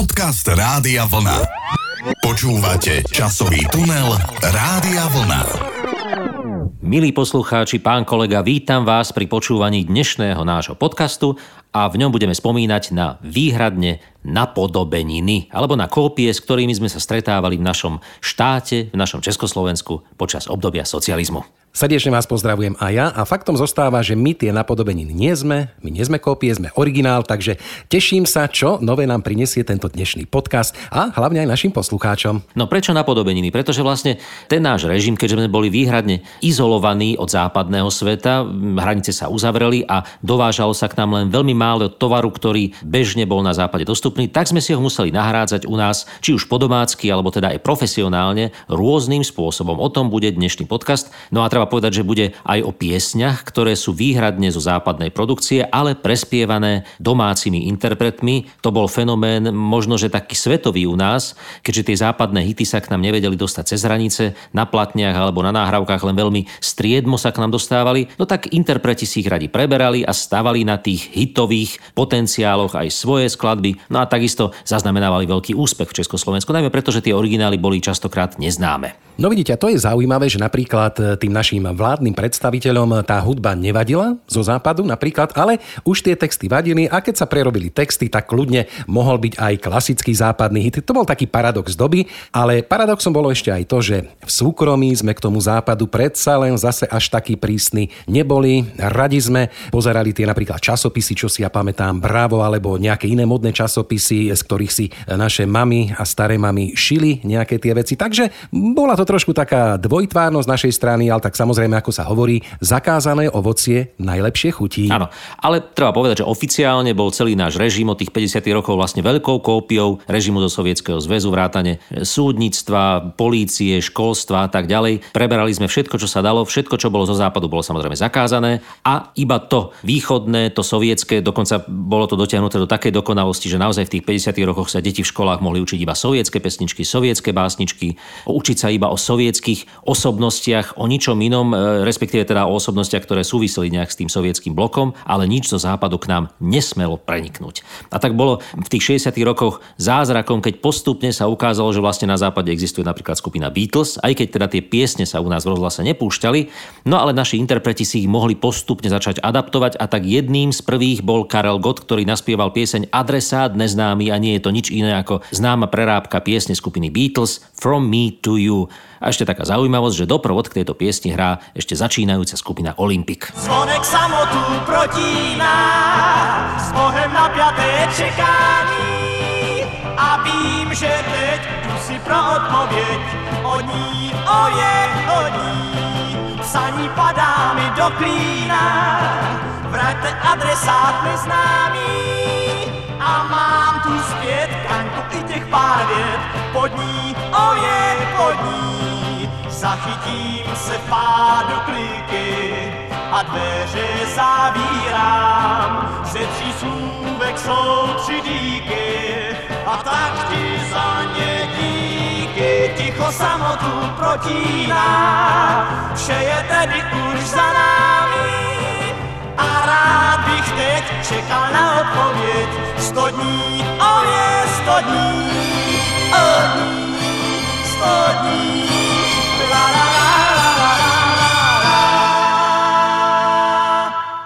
Podcast Rádia Vlna. Počúvate časový tunel Rádia Vlna. Milí poslucháči, pán kolega, vítam vás pri počúvaní dnešného nášho podcastu a v ňom budeme spomínať na výhradne napodobeniny alebo na kópie, s ktorými sme sa stretávali v našom štáte, v našom Československu počas obdobia socializmu. Srdečne vás pozdravujem aj ja a faktom zostáva, že my tie napodobeniny nie sme, my nie sme kópie, sme originál, takže teším sa, čo nové nám prinesie tento dnešný podcast a hlavne aj našim poslucháčom. No prečo napodobeniny? Pretože vlastne ten náš režim, keďže sme boli výhradne izolovaní od západného sveta, hranice sa uzavreli a dovážalo sa k nám len veľmi málo tovaru, ktorý bežne bol na západe dostupný, tak sme si ho museli nahrádzať u nás, či už podomácky, alebo teda aj profesionálne, rôznym spôsobom. O tom bude dnešný podcast. No a povedať, že bude aj o piesňach, ktoré sú výhradne zo západnej produkcie, ale prespievané domácimi interpretmi. To bol fenomén možno, že taký svetový u nás, keďže tie západné hity sa k nám nevedeli dostať cez hranice, na platniach alebo na náhrávkach len veľmi striedmo sa k nám dostávali, no tak interpreti si ich radi preberali a stavali na tých hitových potenciáloch aj svoje skladby, no a takisto zaznamenávali veľký úspech v Československu, najmä preto, že tie originály boli častokrát neznáme. No vidíte, to je zaujímavé, že napríklad tým našim našim vládnym predstaviteľom tá hudba nevadila zo západu napríklad, ale už tie texty vadili a keď sa prerobili texty, tak kľudne mohol byť aj klasický západný hit. To bol taký paradox doby, ale paradoxom bolo ešte aj to, že v súkromí sme k tomu západu predsa len zase až taký prísny neboli. Radi sme pozerali tie napríklad časopisy, čo si ja pamätám, Bravo alebo nejaké iné modné časopisy, z ktorých si naše mamy a staré mamy šili nejaké tie veci. Takže bola to trošku taká dvojtvárnosť našej strany, ale tak samozrejme, ako sa hovorí, zakázané ovocie najlepšie chutí. Áno, ale treba povedať, že oficiálne bol celý náš režim od tých 50 rokov vlastne veľkou kópiou režimu zo Sovietskeho zväzu, vrátane súdnictva, polície, školstva a tak ďalej. Preberali sme všetko, čo sa dalo, všetko, čo bolo zo západu, bolo samozrejme zakázané a iba to východné, to sovietské, dokonca bolo to dotiahnuté do takej dokonalosti, že naozaj v tých 50 rokoch sa deti v školách mohli učiť iba sovietské pesničky, sovietské básničky, učiť sa iba o sovietských osobnostiach, o ničom inom, e, respektíve teda o osobnostiach, ktoré súviseli nejak s tým sovietským blokom, ale nič zo západu k nám nesmelo preniknúť. A tak bolo v tých 60. rokoch zázrakom, keď postupne sa ukázalo, že vlastne na západe existuje napríklad skupina Beatles, aj keď teda tie piesne sa u nás v rozhlase nepúšťali, no ale naši interpreti si ich mohli postupne začať adaptovať a tak jedným z prvých bol Karel Gott, ktorý naspieval pieseň Adresát neznámy a nie je to nič iné ako známa prerábka piesne skupiny Beatles From Me to You. A ešte taká zaujímavosť, že doprovod k tejto piesni hrá ešte začínajúca skupina Olympic. Zvonek samotu protíná, s Bohem napiaté čekání a vím, že teď tu si pro odpověď od ní, oje, od ní. Psaní padá mi do klína, vraťte adresát neznámý a mám tu zpět kantu i těch pár vět pod ní, oje, pod ní zachytím se pádu kliky a dveře zavírám. Ze tří slůvek jsou tři díky a tak ti za ně díky. Ticho samotu protíná, vše je tedy už za námi. A rád bych teď čekal na odpověď. Sto dní, o je sto dní, o dní, sto dní.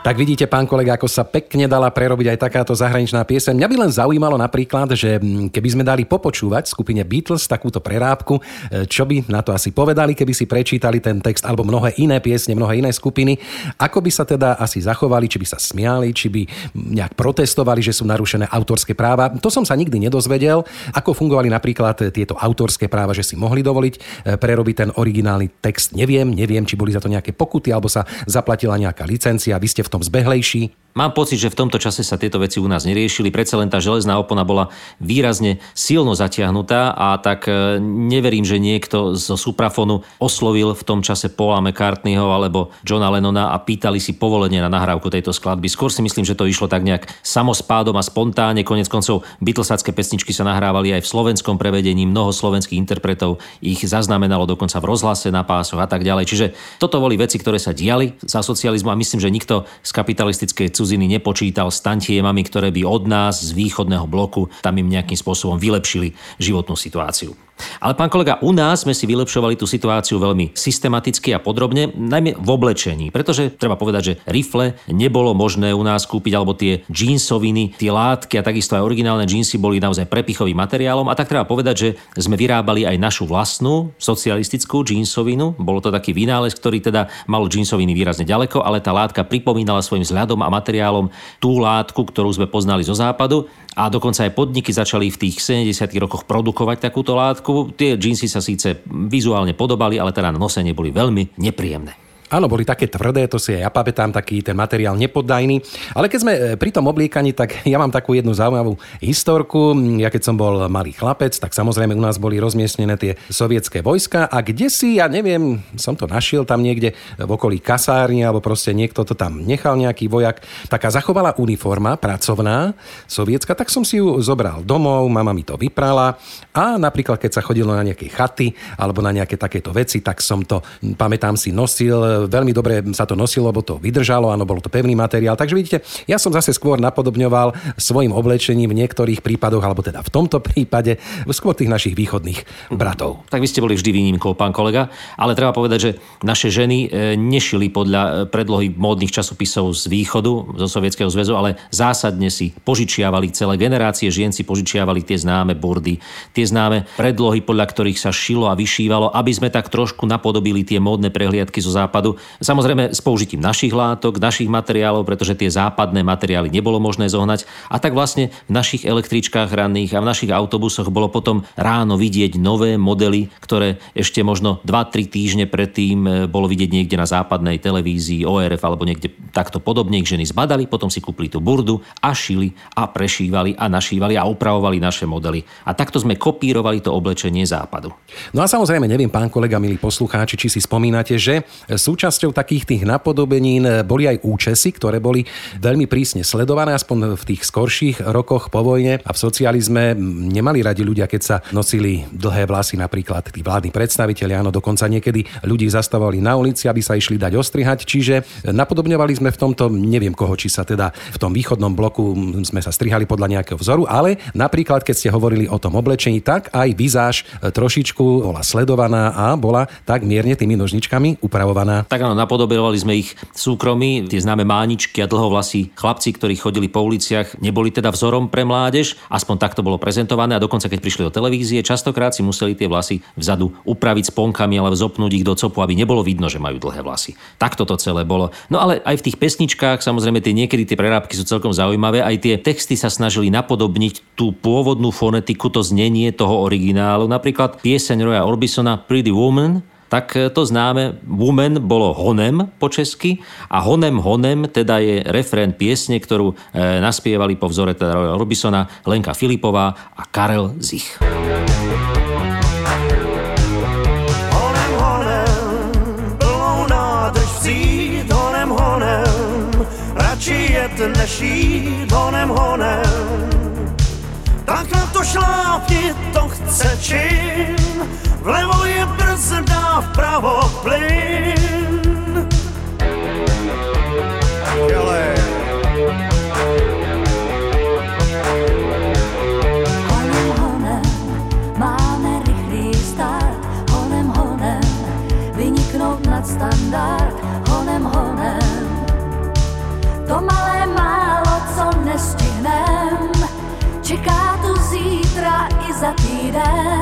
Tak vidíte, pán kolega, ako sa pekne dala prerobiť aj takáto zahraničná pieseň. Mňa by len zaujímalo napríklad, že mm, keby sme dali popočúvať skupine Beatles takúto prerábku, e, čo by na to asi povedali, keby si prečítali ten text alebo mnohé iné piesne, mnohé iné skupiny, ako by sa teda asi zachovali, či by sa smiali, či by mm, nejak protestovali, že sú narušené autorské práva. To som sa nikdy nedozvedel, ako fungovali napríklad tieto autorské práva, že si mohli dovoliť e, prerobiť ten originálny text. Neviem, neviem, či boli za to nejaké pokuty alebo sa zaplatila nejaká licencia. Vy ste v tom zbehlejší. Mám pocit, že v tomto čase sa tieto veci u nás neriešili, predsa len tá železná opona bola výrazne silno zatiahnutá a tak e, neverím, že niekto zo suprafonu oslovil v tom čase Paula McCartneyho alebo Johna Lennona a pýtali si povolenie na nahrávku tejto skladby. Skôr si myslím, že to išlo tak nejak samospádom a spontánne. Konec koncov Beatlesacké pesničky sa nahrávali aj v slovenskom prevedení, mnoho slovenských interpretov ich zaznamenalo dokonca v rozhlase na pásoch a tak ďalej. Čiže toto boli veci, ktoré sa diali za socializmu a myslím, že nikto z kapitalistickej cudziny nepočítal s tantiemami, ktoré by od nás z východného bloku tam im nejakým spôsobom vylepšili životnú situáciu. Ale pán kolega, u nás sme si vylepšovali tú situáciu veľmi systematicky a podrobne, najmä v oblečení, pretože treba povedať, že rifle nebolo možné u nás kúpiť, alebo tie jeansoviny, tie látky a takisto aj originálne jeansy boli naozaj prepichovým materiálom a tak treba povedať, že sme vyrábali aj našu vlastnú socialistickú jeansovinu. Bolo to taký vynález, ktorý teda mal jeansoviny výrazne ďaleko, ale tá látka pripomínala svojim vzhľadom a materiálom tú látku, ktorú sme poznali zo západu a dokonca aj podniky začali v tých 70 rokoch produkovať takúto látku. Tie džínsy sa síce vizuálne podobali, ale teda na nosenie boli veľmi nepríjemné. Áno, boli také tvrdé, to si aj ja pamätám, taký ten materiál nepoddajný. Ale keď sme e, pri tom obliekaní, tak ja mám takú jednu zaujímavú historku. Ja keď som bol malý chlapec, tak samozrejme u nás boli rozmiestnené tie sovietské vojska a kde si, ja neviem, som to našiel tam niekde v okolí kasárny alebo proste niekto to tam nechal nejaký vojak. Taká zachovala uniforma pracovná sovietská, tak som si ju zobral domov, mama mi to vyprala a napríklad keď sa chodilo na nejaké chaty alebo na nejaké takéto veci, tak som to, pamätám si, nosil veľmi dobre sa to nosilo, lebo to vydržalo, áno, bol to pevný materiál. Takže vidíte, ja som zase skôr napodobňoval svojim oblečením v niektorých prípadoch, alebo teda v tomto prípade, skôr tých našich východných bratov. Tak vy ste boli vždy výnimkou, pán kolega, ale treba povedať, že naše ženy e, nešili podľa e, predlohy módnych časopisov z východu, zo Sovietskeho zväzu, ale zásadne si požičiavali celé generácie žien si požičiavali tie známe burdy, tie známe predlohy, podľa ktorých sa šilo a vyšívalo, aby sme tak trošku napodobili tie módne prehliadky zo západu západu. Samozrejme s použitím našich látok, našich materiálov, pretože tie západné materiály nebolo možné zohnať. A tak vlastne v našich električkách ranných a v našich autobusoch bolo potom ráno vidieť nové modely, ktoré ešte možno 2-3 týždne predtým e, bolo vidieť niekde na západnej televízii, ORF alebo niekde takto podobne. Ich ženy zbadali, potom si kúpili tú burdu a šili a prešívali a našívali a upravovali naše modely. A takto sme kopírovali to oblečenie západu. No a samozrejme, neviem, pán kolega, milí poslucháči, či si spomínate, že sú súčasťou takých tých napodobenín boli aj účesy, ktoré boli veľmi prísne sledované, aspoň v tých skorších rokoch po vojne. A v socializme nemali radi ľudia, keď sa nosili dlhé vlasy, napríklad tí vládni predstaviteľi, áno, dokonca niekedy ľudí zastavovali na ulici, aby sa išli dať ostrihať, čiže napodobňovali sme v tomto, neviem koho, či sa teda v tom východnom bloku sme sa strihali podľa nejakého vzoru, ale napríklad, keď ste hovorili o tom oblečení, tak aj vizáž trošičku bola sledovaná a bola tak mierne tými nožničkami upravovaná. Tak áno, napodobovali sme ich súkromí, tie známe máničky a dlhovlasí chlapci, ktorí chodili po uliciach, neboli teda vzorom pre mládež, aspoň takto bolo prezentované a dokonca keď prišli do televízie, častokrát si museli tie vlasy vzadu upraviť sponkami alebo zopnúť ich do copu, aby nebolo vidno, že majú dlhé vlasy. Takto to celé bolo. No ale aj v tých pesničkách, samozrejme tie niekedy tie prerábky sú celkom zaujímavé, aj tie texty sa snažili napodobniť tú pôvodnú fonetiku, to znenie toho originálu. Napríklad pieseň Roya Orbisona Pretty Woman, tak e, to známe, Woman bolo Honem po česky a Honem Honem teda je refrén piesne, ktorú e, naspievali po vzore teda Roya Orbisona, Lenka Filipová a Karel Zich. Radši jet než jít, honem, honem. Tak na to šlápni, to chce čin, vlevo je brzda, vpravo plyn. Jele. Honem, honem, máme rychlý start, honem, honem, vyniknout nad standard, honem, honem. To malé málo, co nestihnem, čeká tu zítra i za týden.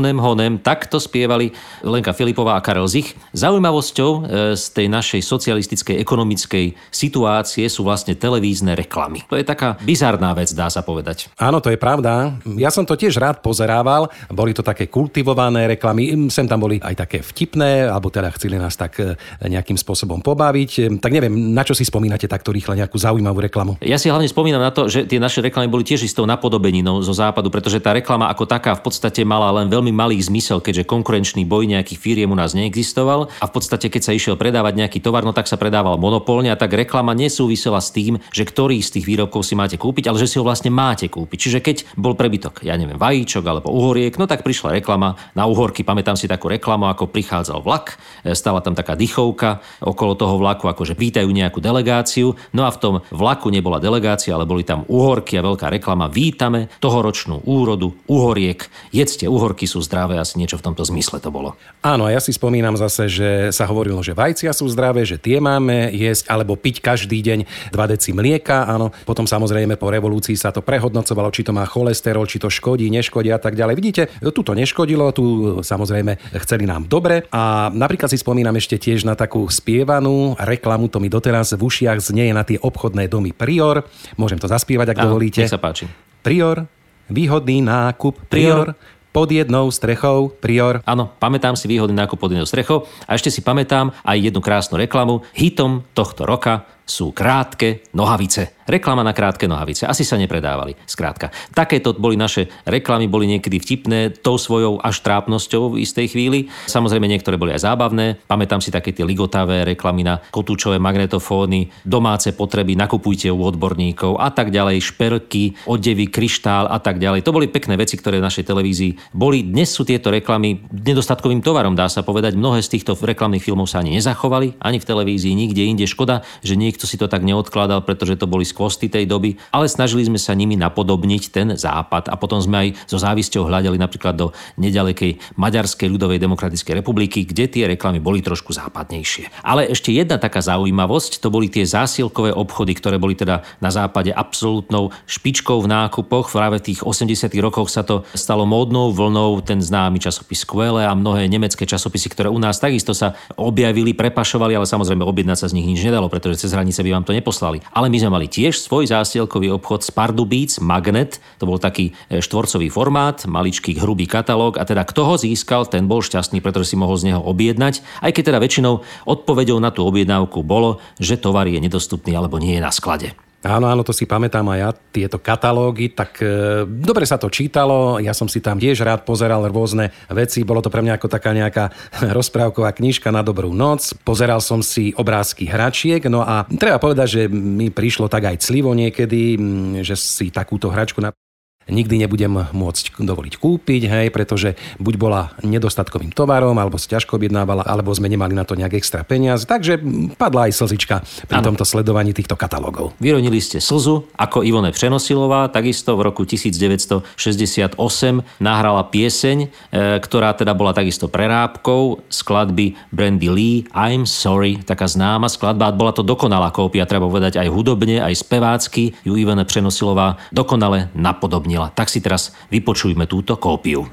Honem, honem, takto spievali Lenka Filipová a Karel Zich. Zaujímavosťou e, z tej našej socialistickej ekonomickej situácie sú vlastne televízne reklamy. To je taká bizarná vec, dá sa povedať. Áno, to je pravda. Ja som to tiež rád pozerával. Boli to také kultivované reklamy. Sem tam boli aj také vtipné, alebo teda chceli nás tak e, nejakým spôsobom pobaviť. Tak neviem, na čo si spomínate takto rýchle nejakú zaujímavú reklamu? Ja si hlavne spomínam na to, že tie naše reklamy boli tiež istou napodobeninou zo západu, pretože tá reklama ako taká v podstate mala len veľmi malý zmysel, keďže konkurenčný boj nejakých firiem u nás neexistoval a v podstate keď sa išiel predávať nejaký tovar, no tak sa predával monopolne a tak reklama nesúvisela s tým, že ktorý z tých výrobkov si máte kúpiť, ale že si ho vlastne máte kúpiť. Čiže keď bol prebytok, ja neviem, vajíčok alebo uhoriek, no tak prišla reklama na uhorky. Pamätám si takú reklamu, ako prichádzal vlak, e, stala tam taká dychovka okolo toho vlaku, akože vítajú nejakú delegáciu. No a v tom vlaku nebola delegácia, ale boli tam uhorky a veľká reklama. Vítame tohoročnú úrodu uhoriek. Jedzte uhorky, sú zdravé, asi niečo v tomto zmysle to bolo. Áno, a ja si spomínam zase, že sa hovorilo, že vajcia sú zdravé, že tie máme jesť alebo piť každý deň 2 deci mlieka. Áno, potom samozrejme po revolúcii sa to prehodnocovalo, či to má cholesterol, či to škodí, neškodí a tak ďalej. Vidíte, tu to neškodilo, tu samozrejme chceli nám dobre. A napríklad si spomínam ešte tiež na takú spievanú reklamu, to mi doteraz v ušiach znie na tie obchodné domy Prior. Môžem to zaspievať, ak Áno, dovolíte. Nech sa páči. Prior, výhodný nákup Prior, pod jednou strechou Prior. Áno, pamätám si výhodný nákup pod jednou strechou a ešte si pamätám aj jednu krásnu reklamu. Hitom tohto roka sú krátke nohavice. Reklama na krátke nohavice. Asi sa nepredávali. Skrátka. Takéto boli naše reklamy, boli niekedy vtipné, tou svojou až trápnosťou v istej chvíli. Samozrejme niektoré boli aj zábavné. Pamätám si také tie ligotavé reklamy na kotúčové magnetofóny, domáce potreby, nakupujte u odborníkov a tak ďalej, šperky, odevy, kryštál a tak ďalej. To boli pekné veci, ktoré v našej televízii boli. Dnes sú tieto reklamy nedostatkovým tovarom, dá sa povedať. Mnohé z týchto reklamných filmov sa ani nezachovali, ani v televízii, nikde inde. Škoda, že niekto nikto si to tak neodkladal, pretože to boli skvosty tej doby, ale snažili sme sa nimi napodobniť ten západ a potom sme aj so závisťou hľadali napríklad do nedalekej Maďarskej ľudovej demokratickej republiky, kde tie reklamy boli trošku západnejšie. Ale ešte jedna taká zaujímavosť, to boli tie zásielkové obchody, ktoré boli teda na západe absolútnou špičkou v nákupoch. Práve v tých 80 rokoch sa to stalo módnou vlnou, ten známy časopis Quelle a mnohé nemecké časopisy, ktoré u nás takisto sa objavili, prepašovali, ale samozrejme objednať sa z nich nič nedalo, pretože cez hranice by vám to neposlali. Ale my sme mali tiež svoj zásielkový obchod z Pardubic, Magnet, to bol taký e, štvorcový formát, maličký hrubý katalóg a teda kto ho získal, ten bol šťastný, pretože si mohol z neho objednať, aj keď teda väčšinou odpovedou na tú objednávku bolo, že tovar je nedostupný alebo nie je na sklade. Áno, áno, to si pamätám aj ja, tieto katalógy, tak e, dobre sa to čítalo, ja som si tam tiež rád pozeral rôzne veci, bolo to pre mňa ako taká nejaká rozprávková knižka na dobrú noc, pozeral som si obrázky hračiek, no a treba povedať, že mi prišlo tak aj clivo niekedy, že si takúto hračku na nikdy nebudem môcť dovoliť kúpiť, hej, pretože buď bola nedostatkovým tovarom, alebo sa ťažko objednávala, alebo sme nemali na to nejak extra peniaz. Takže padla aj slzička pri ano. tomto sledovaní týchto katalógov. Vyronili ste slzu, ako Ivone Přenosilová, takisto v roku 1968 nahrala pieseň, e, ktorá teda bola takisto prerábkou skladby Brandy Lee I'm Sorry, taká známa skladba. Bola to dokonalá kópia, treba povedať aj hudobne, aj spevácky. Ju Ivone Přenosilová dokonale napodobnila zmenila. Tak si teraz vypočujme túto kópiu.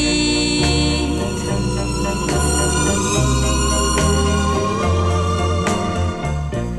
street.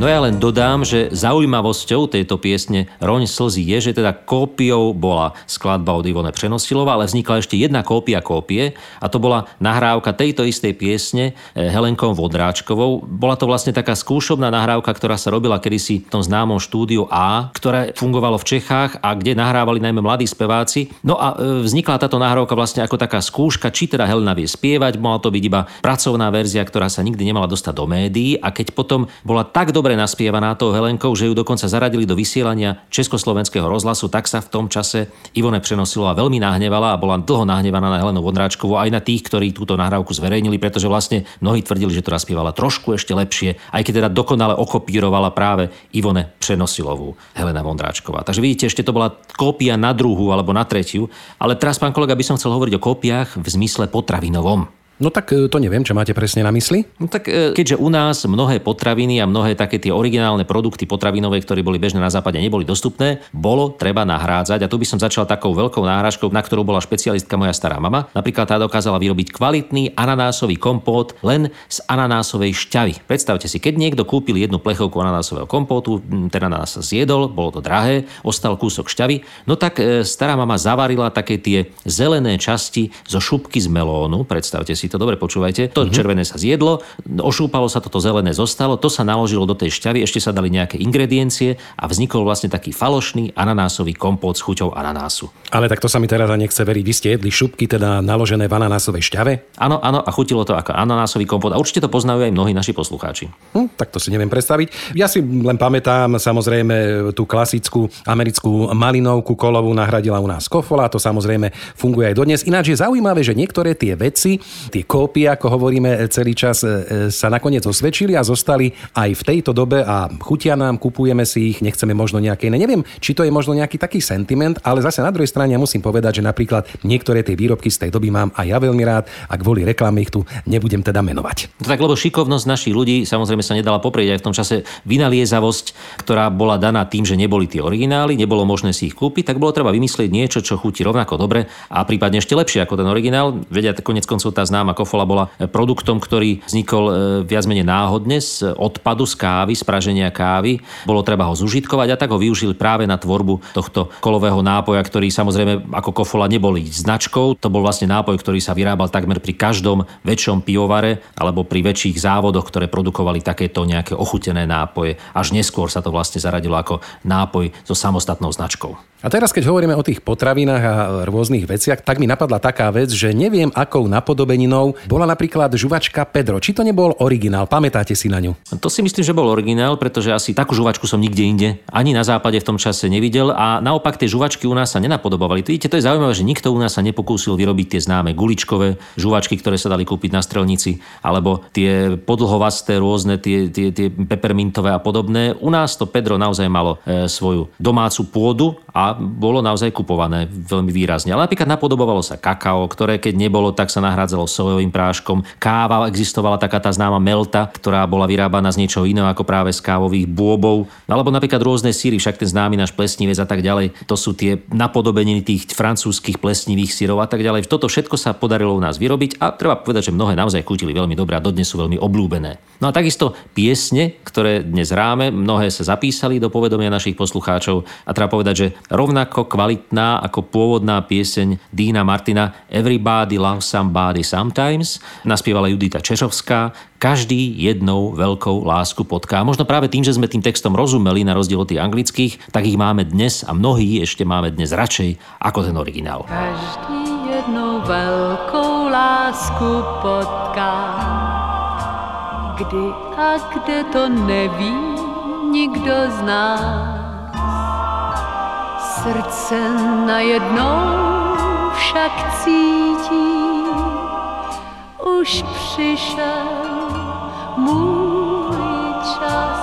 No ja len dodám, že zaujímavosťou tejto piesne Roň slzy je, že teda kópiou bola skladba od Ivone Přenosilova, ale vznikla ešte jedna kópia kópie a to bola nahrávka tejto istej piesne eh, Helenkou Vodráčkovou. Bola to vlastne taká skúšobná nahrávka, ktorá sa robila kedysi v tom známom štúdiu A, ktoré fungovalo v Čechách a kde nahrávali najmä mladí speváci. No a eh, vznikla táto nahrávka vlastne ako taká skúška, či teda Helena vie spievať, mala to byť iba pracovná verzia, ktorá sa nikdy nemala dostať do médií a keď potom bola tak dobre dobre naspievaná tou Helenkou, že ju dokonca zaradili do vysielania Československého rozhlasu, tak sa v tom čase Ivone prenosilo a veľmi nahnevala a bola dlho nahnevaná na Helenu Vondráčkovú aj na tých, ktorí túto nahrávku zverejnili, pretože vlastne mnohí tvrdili, že to naspievala trošku ešte lepšie, aj keď teda dokonale okopírovala práve Ivone Přenosilovú, Helena Vondráčková. Takže vidíte, ešte to bola kópia na druhú alebo na tretiu, ale teraz, pán kolega, by som chcel hovoriť o kópiách v zmysle potravinovom. No tak e, to neviem, čo máte presne na mysli. No tak e, keďže u nás mnohé potraviny a mnohé také tie originálne produkty potravinové, ktoré boli bežné na západe, neboli dostupné, bolo treba nahrádzať. A tu by som začal takou veľkou náhražkou, na ktorú bola špecialistka moja stará mama. Napríklad tá dokázala vyrobiť kvalitný ananásový kompót len z ananásovej šťavy. Predstavte si, keď niekto kúpil jednu plechovku ananásového kompótu, ten ananás zjedol, bolo to drahé, ostal kúsok šťavy, no tak e, stará mama zavarila také tie zelené časti zo šupky z melónu, predstavte si to dobre počúvajte. To mm-hmm. červené sa zjedlo, ošúpalo sa toto zelené zostalo, to sa naložilo do tej šťavy, ešte sa dali nejaké ingrediencie a vznikol vlastne taký falošný ananásový kompót s chuťou ananásu. Ale tak to sa mi teraz nechce veriť. Vy ste jedli šupky teda naložené v ananásovej šťave? Áno, áno, a chutilo to ako ananásový kompót. A určite to poznajú aj mnohí naši poslucháči. Hm, tak to si neviem predstaviť. Ja si len pamätám samozrejme tú klasickú americkú malinovku kolovú nahradila u nás kofola, to samozrejme funguje aj dodnes. Ináč je zaujímavé, že niektoré tie veci, tie tie kópie, ako hovoríme celý čas, e, e, sa nakoniec osvedčili a zostali aj v tejto dobe a chutia nám, kupujeme si ich, nechceme možno nejaké iné. Neviem, či to je možno nejaký taký sentiment, ale zase na druhej strane musím povedať, že napríklad niektoré tie výrobky z tej doby mám aj ja veľmi rád a kvôli reklame ich tu nebudem teda menovať. No tak lebo šikovnosť našich ľudí samozrejme sa nedala poprieť aj v tom čase vynaliezavosť, ktorá bola daná tým, že neboli tie originály, nebolo možné si ich kúpiť, tak bolo treba vymyslieť niečo, čo chutí rovnako dobre a prípadne ešte lepšie ako ten originál. Vedia, konec koncov tá známa kofola bola produktom, ktorý vznikol e, viac menej náhodne z odpadu z kávy, z praženia kávy. Bolo treba ho zužitkovať a tak ho využili práve na tvorbu tohto kolového nápoja, ktorý samozrejme ako kofola neboli značkou. To bol vlastne nápoj, ktorý sa vyrábal takmer pri každom väčšom pivovare alebo pri väčších závodoch, ktoré produkovali takéto nejaké ochutené nápoje. Až neskôr sa to vlastne zaradilo ako nápoj so samostatnou značkou. A teraz, keď hovoríme o tých potravinách a rôznych veciach, tak mi napadla taká vec, že neviem, akou napodobeninou bola napríklad žuvačka Pedro. Či to nebol originál? Pamätáte si na ňu? To si myslím, že bol originál, pretože asi takú žuvačku som nikde inde, ani na západe v tom čase nevidel a naopak tie žuvačky u nás sa nenapodobovali. Vidíte, to je zaujímavé, že nikto u nás sa nepokúsil vyrobiť tie známe guličkové žuvačky, ktoré sa dali kúpiť na strelnici, alebo tie podlhovasté rôzne, tie, tie, tie pepermintové a podobné. U nás to Pedro naozaj malo e, svoju domácu pôdu a bolo naozaj kupované veľmi výrazne. Ale napríklad napodobovalo sa kakao, ktoré keď nebolo, tak sa nahrádzalo sojovým práškom. Káva, existovala taká tá známa melta, ktorá bola vyrábaná z niečoho iného ako práve z kávových bôbov. Alebo napríklad rôzne síry, však ten známy náš plesnivec a tak ďalej. To sú tie napodobeniny tých francúzskych plesnivých syrov a tak ďalej. Toto všetko sa podarilo u nás vyrobiť a treba povedať, že mnohé naozaj chutili veľmi dobre a dodnes sú veľmi oblúbené. No a takisto piesne, ktoré dnes hráme, mnohé sa zapísali do povedomia našich poslucháčov a treba povedať, že rovnako kvalitná ako pôvodná pieseň Dína Martina Everybody Loves Somebody Sometimes, naspievala Judita Češovská, každý jednou veľkou lásku potká. Možno práve tým, že sme tým textom rozumeli na rozdiel od tých anglických, tak ich máme dnes a mnohí ešte máme dnes radšej ako ten originál. Každý jednou veľkou lásku potká. Kdy a kde to neví nikdo z nás Srdce najednou však cítí, už přišel můj čas.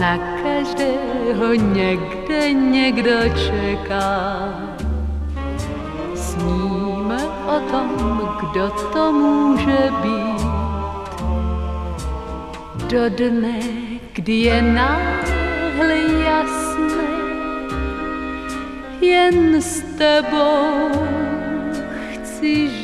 Na každého někde někdo čeká. Sníme o tom, kdo to může být. Do dne, kdy je náhle jasné, jen s tebou chci žít.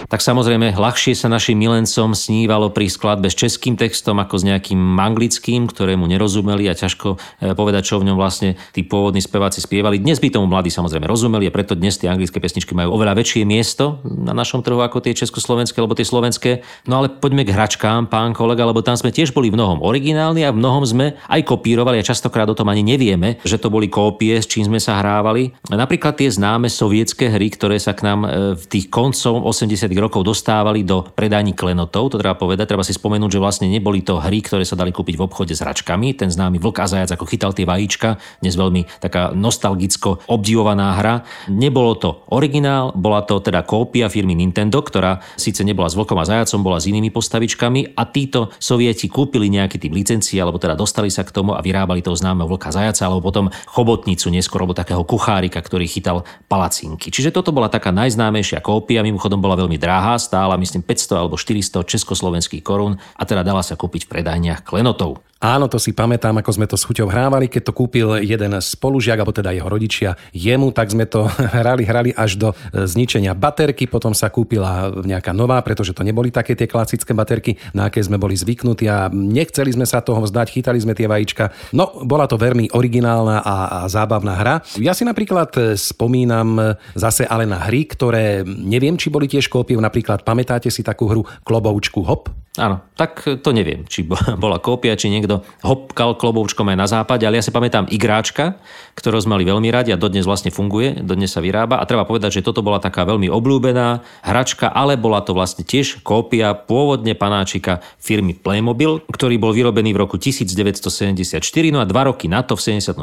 Tak samozrejme ľahšie sa našim milencom snívalo pri skladbe s českým textom ako s nejakým anglickým, ktorému nerozumeli a ťažko e, povedať, čo v ňom vlastne tí pôvodní speváci spievali. Dnes by tomu mladí samozrejme rozumeli a preto dnes tie anglické pesničky majú oveľa väčšie miesto na našom trhu ako tie československé alebo tie slovenské. No ale poďme k hračkám, pán kolega, lebo tam sme tiež boli v mnohom originálni a v mnohom sme aj kopírovali a častokrát o tom ani nevieme, že to boli kópie, s čím sme sa hrávali. Napríklad tie známe sovietské hry, ktoré sa k nám e, v tých koncov 80 rokov dostávali do predajní klenotov. To treba povedať, treba si spomenúť, že vlastne neboli to hry, ktoré sa dali kúpiť v obchode s hračkami. Ten známy vlk a zajac, ako chytal tie vajíčka, dnes veľmi taká nostalgicko obdivovaná hra. Nebolo to originál, bola to teda kópia firmy Nintendo, ktorá síce nebola s vlkom a zajacom, bola s inými postavičkami a títo sovieti kúpili nejaký typ licencií, alebo teda dostali sa k tomu a vyrábali toho známeho vlka zajaca, alebo potom chobotnicu neskôr, alebo takého kuchárika, ktorý chytal palacinky. Čiže toto bola taká najznámejšia kópia, mimochodom bola veľmi drahá, stála myslím 500 alebo 400 československých korún a teda dala sa kúpiť v predajniach klenotov. Áno, to si pamätám, ako sme to s chuťou hrávali, keď to kúpil jeden spolužiak, alebo teda jeho rodičia jemu, tak sme to hrali, hrali až do e, zničenia baterky, potom sa kúpila nejaká nová, pretože to neboli také tie klasické baterky, na aké sme boli zvyknutí a nechceli sme sa toho vzdať, chytali sme tie vajíčka. No, bola to veľmi originálna a, a zábavná hra. Ja si napríklad e, spomínam e, zase ale na hry, ktoré neviem, či boli tiež kópiou, napríklad pamätáte si takú hru Kloboučku Hop? Áno, tak to neviem, či bola kópia, či niekto hopkal kloboučkom aj na západe, ale ja si pamätám igráčka, ktorú sme mali veľmi radi a dodnes vlastne funguje, dodnes sa vyrába. A treba povedať, že toto bola taká veľmi obľúbená hračka, ale bola to vlastne tiež kópia pôvodne panáčika firmy Playmobil, ktorý bol vyrobený v roku 1974, no a dva roky na to v 76.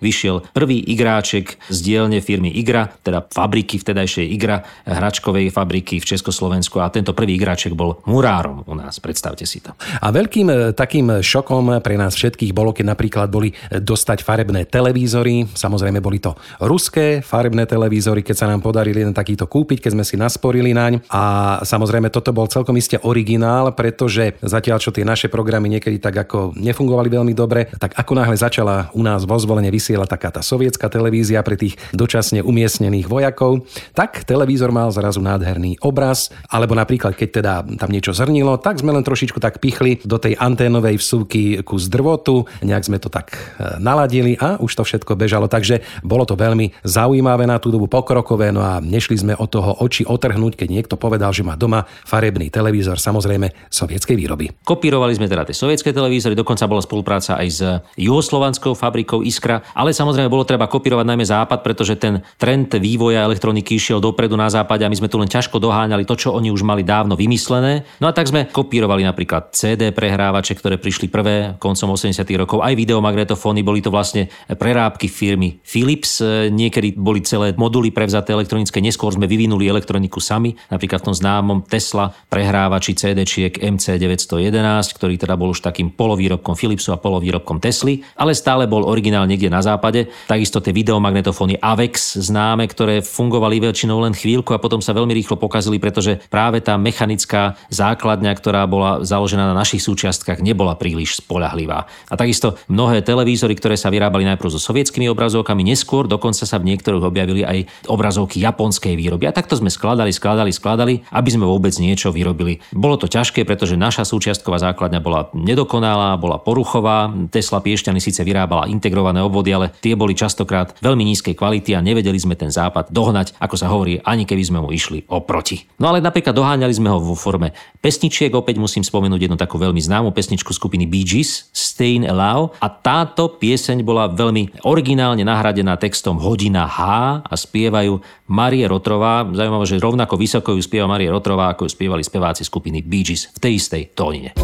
vyšiel prvý igráček z dielne firmy Igra, teda fabriky vtedajšej Igra, hračkovej fabriky v Československu. A tento prvý igráček bol murárom u nás, predstavte si to. A veľkým e, takým šokom pre nás všetkých bolo, keď napríklad boli dostať farebné televízory. Samozrejme boli to ruské farebné televízory, keď sa nám podarili jeden takýto kúpiť, keď sme si nasporili naň. A samozrejme toto bol celkom iste originál, pretože zatiaľ čo tie naše programy niekedy tak ako nefungovali veľmi dobre, tak ako náhle začala u nás vo zvolenie vysielať taká tá sovietská televízia pre tých dočasne umiestnených vojakov, tak televízor mal zrazu nádherný obraz, alebo napríklad keď teda tam niečo zrnilo, tak sme len trošičku tak pichli do tej anténovej vsúky kus drvotu, nejak sme to tak e, naladili a už to všetko bežalo. Takže bolo to veľmi zaujímavé na tú dobu pokrokové, no a nešli sme od toho oči otrhnúť, keď niekto povedal, že má doma farebný televízor, samozrejme sovietskej výroby. Kopírovali sme teda tie sovietské televízory, dokonca bola spolupráca aj s juhoslovanskou fabrikou Iskra, ale samozrejme bolo treba kopírovať najmä západ, pretože ten trend vývoja elektroniky išiel dopredu na západe a my sme tu len ťažko doháňali to, čo oni už mali dávno vymyslené. No a tak sme kopírovali napríklad CD prehrávače, ktoré prišli prvé koncom 80. rokov, aj videomagnetofóny, boli to vlastne prerábky firmy Philips, niekedy boli celé moduly prevzaté elektronické, neskôr sme vyvinuli elektroniku sami, napríklad v tom známom Tesla prehrávači CD-čiek MC911, ktorý teda bol už takým polovýrobkom Philipsu a polovýrobkom Tesly, ale stále bol originál niekde na západe. Takisto tie videomagnetofóny Avex známe, ktoré fungovali väčšinou len chvíľku a potom sa veľmi rýchlo pokazili, pretože práve tá mechanická základňa, ktorá bola založená na našich súčiastkách, nebola príliš spolahlivá. A takisto mnohé televízory, ktoré sa vyrábali najprv so sovietskými obrazovkami, neskôr dokonca sa v niektorých objavili aj obrazovky japonskej výroby. A takto sme skladali, skladali, skladali, aby sme vôbec niečo vyrobili. Bolo to ťažké, pretože naša súčiastková základňa bola nedokonalá, bola poruchová. Tesla Piešťany síce vyrábala integrované obvody, ale tie boli častokrát veľmi nízkej kvality a nevedeli sme ten západ dohnať, ako sa hovorí, ani keby sme mu išli oproti. No ale napríklad doháňali sme ho vo forme pesničiek, opäť musím spomenúť jednu takú veľmi známu pesničku skupiny Bee Gees, Stayin' Alive a táto pieseň bola veľmi originálne nahradená textom Hodina H a spievajú Marie Rotrová. Zaujímavé, že rovnako vysoko ju spieva Marie Rotrová, ako ju spievali speváci skupiny Bee Gees v tej istej tónine.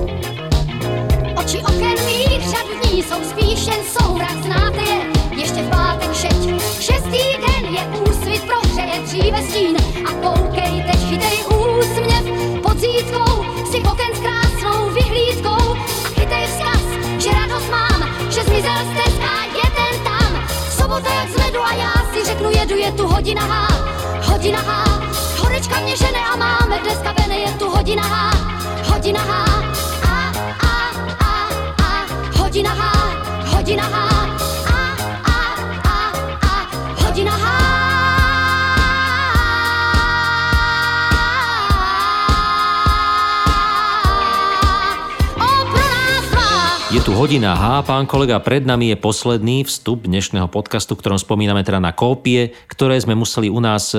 Hodina H, hodina H. Horečka mě žene a máme dneska vene, je tu hodina H, hodina H. Je tu hodina H, pán kolega, pred nami je posledný vstup dnešného podcastu, ktorom spomíname teda na kópie, ktoré sme museli u nás e,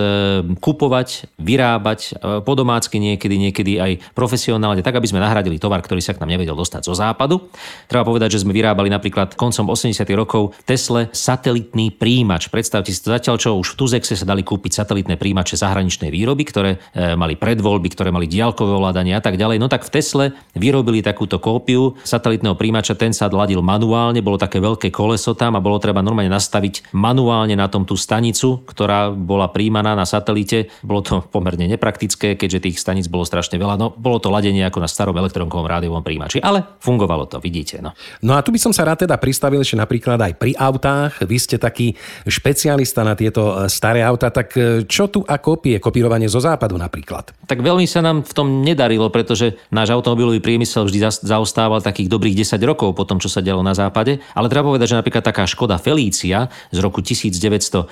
kupovať, vyrábať e, po domácky niekedy, niekedy aj profesionálne, tak aby sme nahradili tovar, ktorý sa k nám nevedel dostať zo západu. Treba povedať, že sme vyrábali napríklad koncom 80. rokov v Tesle satelitný príjimač. Predstavte si to zatiaľ, čo už v Tuzexe sa dali kúpiť satelitné príjimače zahraničnej výroby, ktoré e, mali predvoľby, ktoré mali diaľkové ovládanie a tak ďalej. No tak v Tesle vyrobili takúto kópiu satelitného príjimača príjimača, ten sa ladil manuálne, bolo také veľké koleso tam a bolo treba normálne nastaviť manuálne na tom tú stanicu, ktorá bola príjmaná na satelite. Bolo to pomerne nepraktické, keďže tých staníc bolo strašne veľa. No, bolo to ladenie ako na starom elektronkovom rádiovom príjimači, ale fungovalo to, vidíte. No. no a tu by som sa rád teda pristavil ešte napríklad aj pri autách. Vy ste taký špecialista na tieto e, staré auta, tak e, čo tu a kopie, kopírovanie zo západu napríklad? Tak veľmi sa nám v tom nedarilo, pretože náš automobilový priemysel vždy zaostával takých dobrých 10 rokov po tom, čo sa dialo na západe. Ale treba povedať, že napríklad taká Škoda Felícia z roku 1960,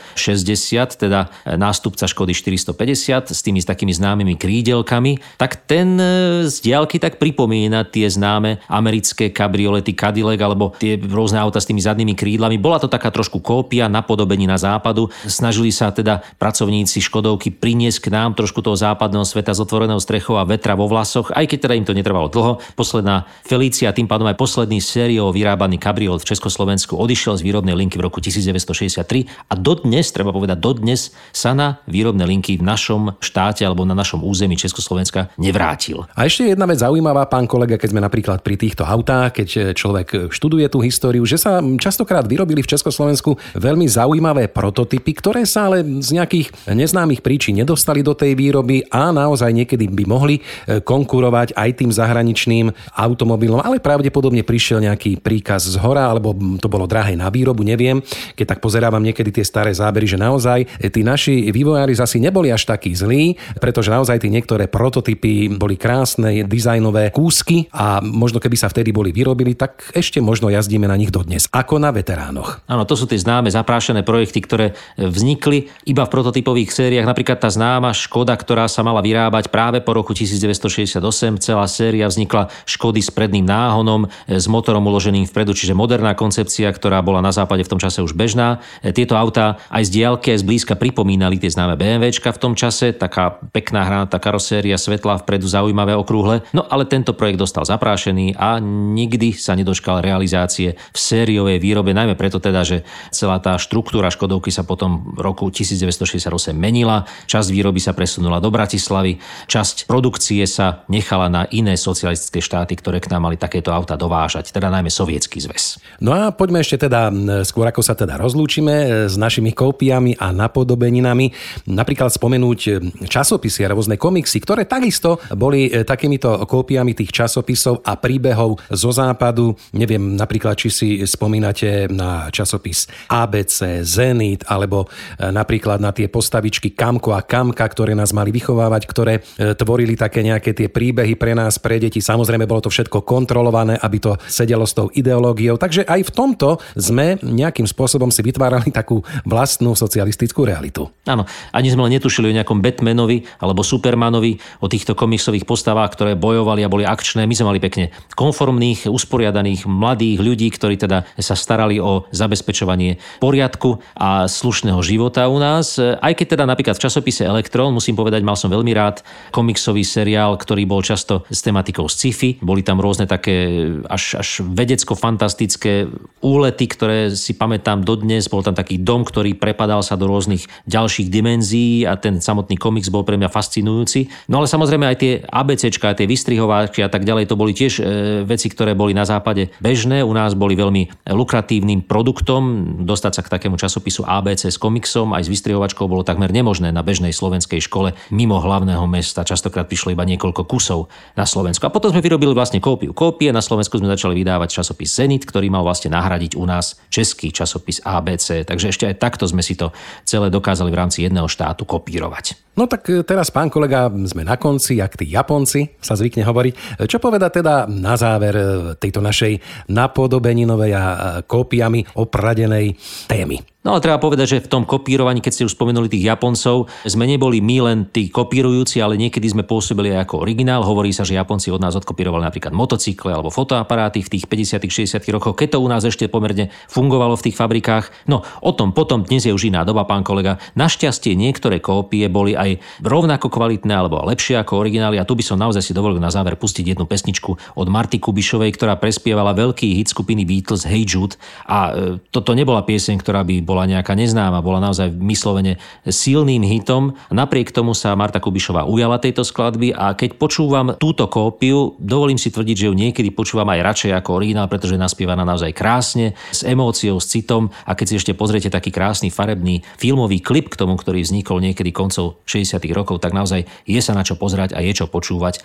teda e, nástupca Škody 450 s tými takými známymi krídelkami, tak ten e, z diálky tak pripomína tie známe americké kabriolety Cadillac alebo tie rôzne auta s tými zadnými krídlami. Bola to taká trošku kópia napodobení na západu. Snažili sa teda pracovníci Škodovky priniesť k nám trošku toho západného sveta z otvoreného strechov a vetra vo vlasoch, aj keď teda im to netrvalo dlho. Posledná Felícia, tým pádom aj posledná posledný sériou vyrábaný kabriol v Československu odišiel z výrobnej linky v roku 1963 a dodnes, treba povedať, dodnes sa na výrobné linky v našom štáte alebo na našom území Československa nevrátil. A ešte jedna vec zaujímavá, pán kolega, keď sme napríklad pri týchto autách, keď človek študuje tú históriu, že sa častokrát vyrobili v Československu veľmi zaujímavé prototypy, ktoré sa ale z nejakých neznámych príčin nedostali do tej výroby a naozaj niekedy by mohli e, konkurovať aj tým zahraničným automobilom, ale pravdepodobne pri prišiel nejaký príkaz z hora, alebo to bolo drahé na výrobu, neviem. Keď tak pozerávam niekedy tie staré zábery, že naozaj tí naši vývojári zasi neboli až takí zlí, pretože naozaj tie niektoré prototypy boli krásne dizajnové kúsky a možno keby sa vtedy boli vyrobili, tak ešte možno jazdíme na nich dodnes, ako na veteránoch. Áno, to sú tie známe zaprášené projekty, ktoré vznikli iba v prototypových sériách. Napríklad tá známa Škoda, ktorá sa mala vyrábať práve po roku 1968. Celá séria vznikla Škody s predným náhonom, s motorom uloženým vpredu, čiže moderná koncepcia, ktorá bola na západe v tom čase už bežná. E, tieto autá aj z diaľky, aj z blízka pripomínali tie známe BMWčka v tom čase, taká pekná hranatá karoséria, svetla vpredu, zaujímavé okrúhle. No ale tento projekt dostal zaprášený a nikdy sa nedočkal realizácie v sériovej výrobe, najmä preto teda, že celá tá štruktúra Škodovky sa potom v roku 1968 menila, časť výroby sa presunula do Bratislavy, časť produkcie sa nechala na iné socialistické štáty, ktoré k nám mali takéto auta dovážať prenášať, teda najmä Sovietský zväz. No a poďme ešte teda, skôr ako sa teda rozlúčime e, s našimi kópiami a napodobeninami, napríklad spomenúť e, časopisy a rôzne komiksy, ktoré takisto boli e, takýmito kópiami tých časopisov a príbehov zo západu. Neviem napríklad, či si spomínate na časopis ABC, Zenit, alebo napríklad na tie postavičky Kamko a Kamka, ktoré nás mali vychovávať, ktoré tvorili také nejaké tie príbehy pre nás, pre deti. Samozrejme, bolo to všetko kontrolované, aby to sedelo s tou ideológiou. Takže aj v tomto sme nejakým spôsobom si vytvárali takú vlastnú socialistickú realitu. Áno, ani sme len netušili o nejakom Batmanovi alebo Supermanovi, o týchto komiksových postavách, ktoré bojovali a boli akčné. My sme mali pekne konformných, usporiadaných mladých ľudí, ktorí teda sa starali o zabezpečovanie poriadku a slušného života u nás. Aj keď teda napríklad v časopise Elektron, musím povedať, mal som veľmi rád komiksový seriál, ktorý bol často s tematikou sci-fi. Boli tam rôzne také až až, vedecko-fantastické úlety, ktoré si pamätám dodnes. Bol tam taký dom, ktorý prepadal sa do rôznych ďalších dimenzií a ten samotný komiks bol pre mňa fascinujúci. No ale samozrejme aj tie ABCčka, tie vystrihováčky a tak ďalej, to boli tiež e, veci, ktoré boli na západe bežné. U nás boli veľmi lukratívnym produktom. Dostať sa k takému časopisu ABC s komiksom aj s vystrihovačkou bolo takmer nemožné na bežnej slovenskej škole mimo hlavného mesta. Častokrát prišlo iba niekoľko kusov na Slovensku. A potom sme vyrobili vlastne kópiu kópie. Na Slovensku sme začali začali vydávať časopis Zenit, ktorý mal vlastne nahradiť u nás český časopis ABC. Takže ešte aj takto sme si to celé dokázali v rámci jedného štátu kopírovať. No tak e, teraz, pán kolega, sme na konci, ak tí Japonci sa zvykne hovoriť. Čo poveda teda na záver e, tejto našej napodobeninovej a kópiami opradenej témy? No ale treba povedať, že v tom kopírovaní, keď ste už spomenuli tých Japoncov, sme neboli my len tí kopírujúci, ale niekedy sme pôsobili aj ako originál. Hovorí sa, že Japonci od nás odkopírovali napríklad motocykle alebo fotoaparáty v tých 50 60 rokoch, keď to u nás ešte pomerne fungovalo v tých fabrikách. No o tom potom dnes je už iná doba, pán kolega. Našťastie niektoré kópie boli aj rovnako kvalitné alebo lepšie ako originály a tu by som naozaj si dovolil na záver pustiť jednu pesničku od Marty Kubišovej, ktorá prespievala veľký hit skupiny Beatles Hey Jude a e, toto nebola pieseň, ktorá by bola nejaká neznáma, bola naozaj vyslovene silným hitom. Napriek tomu sa Marta Kubišová ujala tejto skladby a keď počúvam túto kópiu, dovolím si tvrdiť, že ju niekedy počúvam aj radšej ako originál, pretože je naspievaná naozaj krásne, s emóciou, s citom a keď si ešte pozriete taký krásny farebný filmový klip k tomu, ktorý vznikol niekedy koncov 60. rokov, tak naozaj je sa na čo pozerať a je čo počúvať.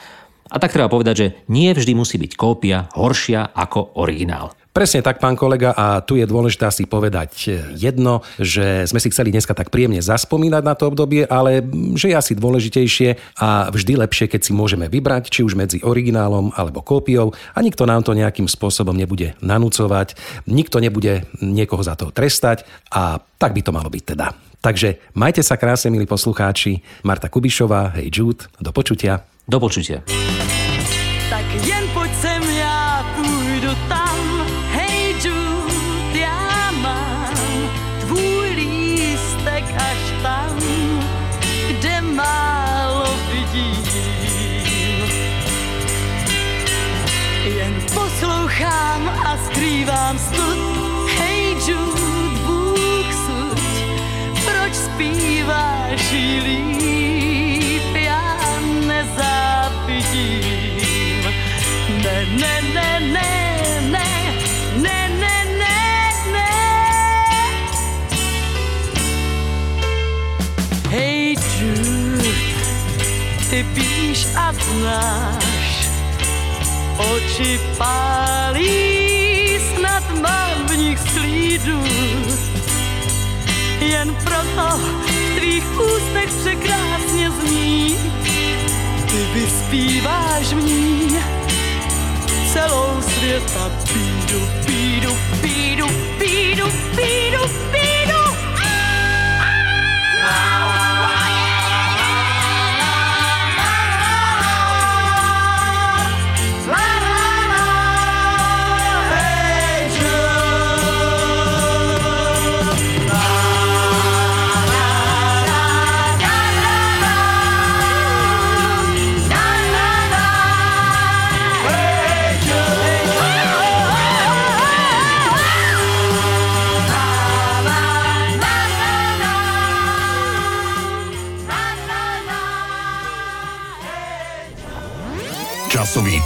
A tak treba povedať, že nie vždy musí byť kópia horšia ako originál. Presne tak, pán kolega, a tu je dôležité si povedať jedno, že sme si chceli dneska tak príjemne zaspomínať na to obdobie, ale že je asi dôležitejšie a vždy lepšie, keď si môžeme vybrať, či už medzi originálom alebo kópiou a nikto nám to nejakým spôsobom nebude nanúcovať, nikto nebude niekoho za to trestať a tak by to malo byť teda. Takže majte sa krásne, milí poslucháči. Marta Kubišová, hej Jude, do počutia. Do počutia. Tak jen poď sem, ja půjdu tam. Znáš, oči pálí, snad mám v nich slídu. Jen proto v tvých ústech překrásně zní, ty vyspíváš v ní celou světa pídu, pídu, pídu, pídu, pídu, pídu. Časový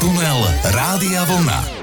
tunel Rádia Vlna.